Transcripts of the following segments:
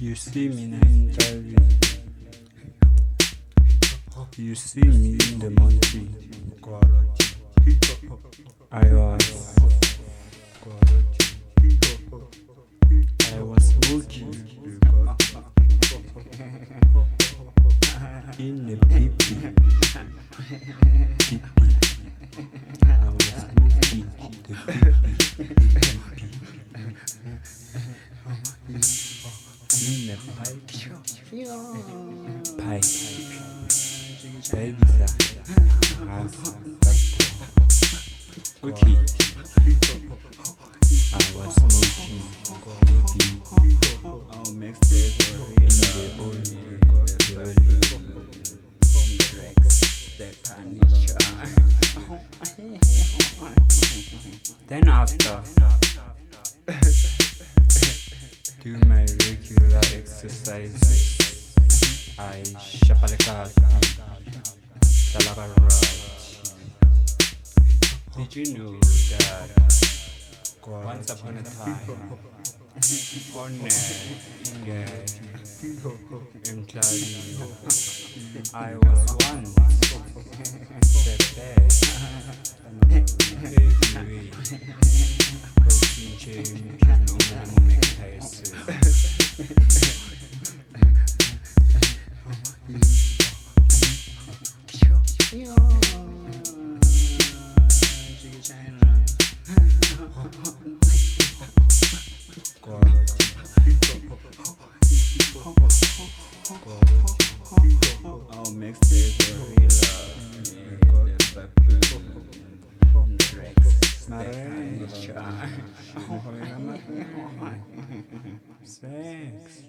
You see me in the driving. You see me in the mountain. I was. Baby, Okay. I was smoking I'll mix this in the old tracks that punish Then after, do my regular exercises. I shapalakati, shalabarati. Did you know that once upon a time, uh, in the I was once the best heavyweight champion on Mike Tyson. I'll marriage, sex.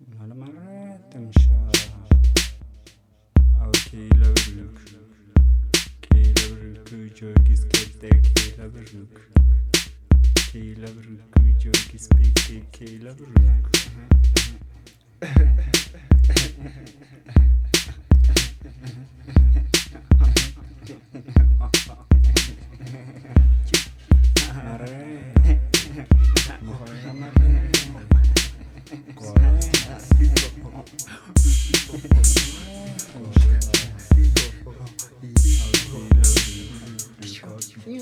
Bunları marret demiş ya. Avkiyle bürlük. Kiyle bürlük, gücök, iskette, kiyle bürlük. Kiyle bürlük, gücök, ispekte, kiyle bürlük. Hehehehe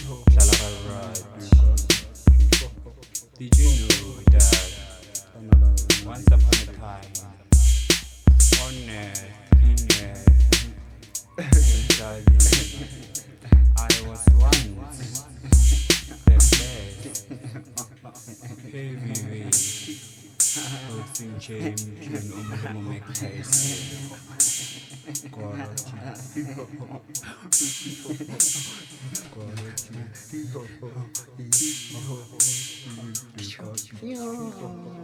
shalararati. Did you know that once upon a time, on in a, in I was once the best heavyweight boxing champion 挂了，一撮，一撮，挂了，一撮，一撮，一撮，一撮，一撮。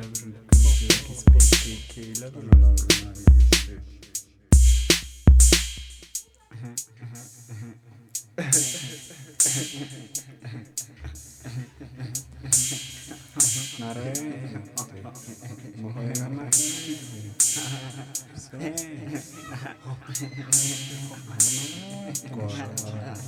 Love is PKK, love Nare,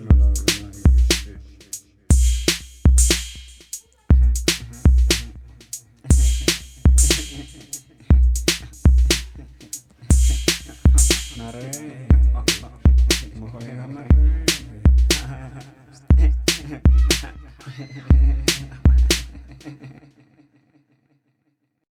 Another night is fish.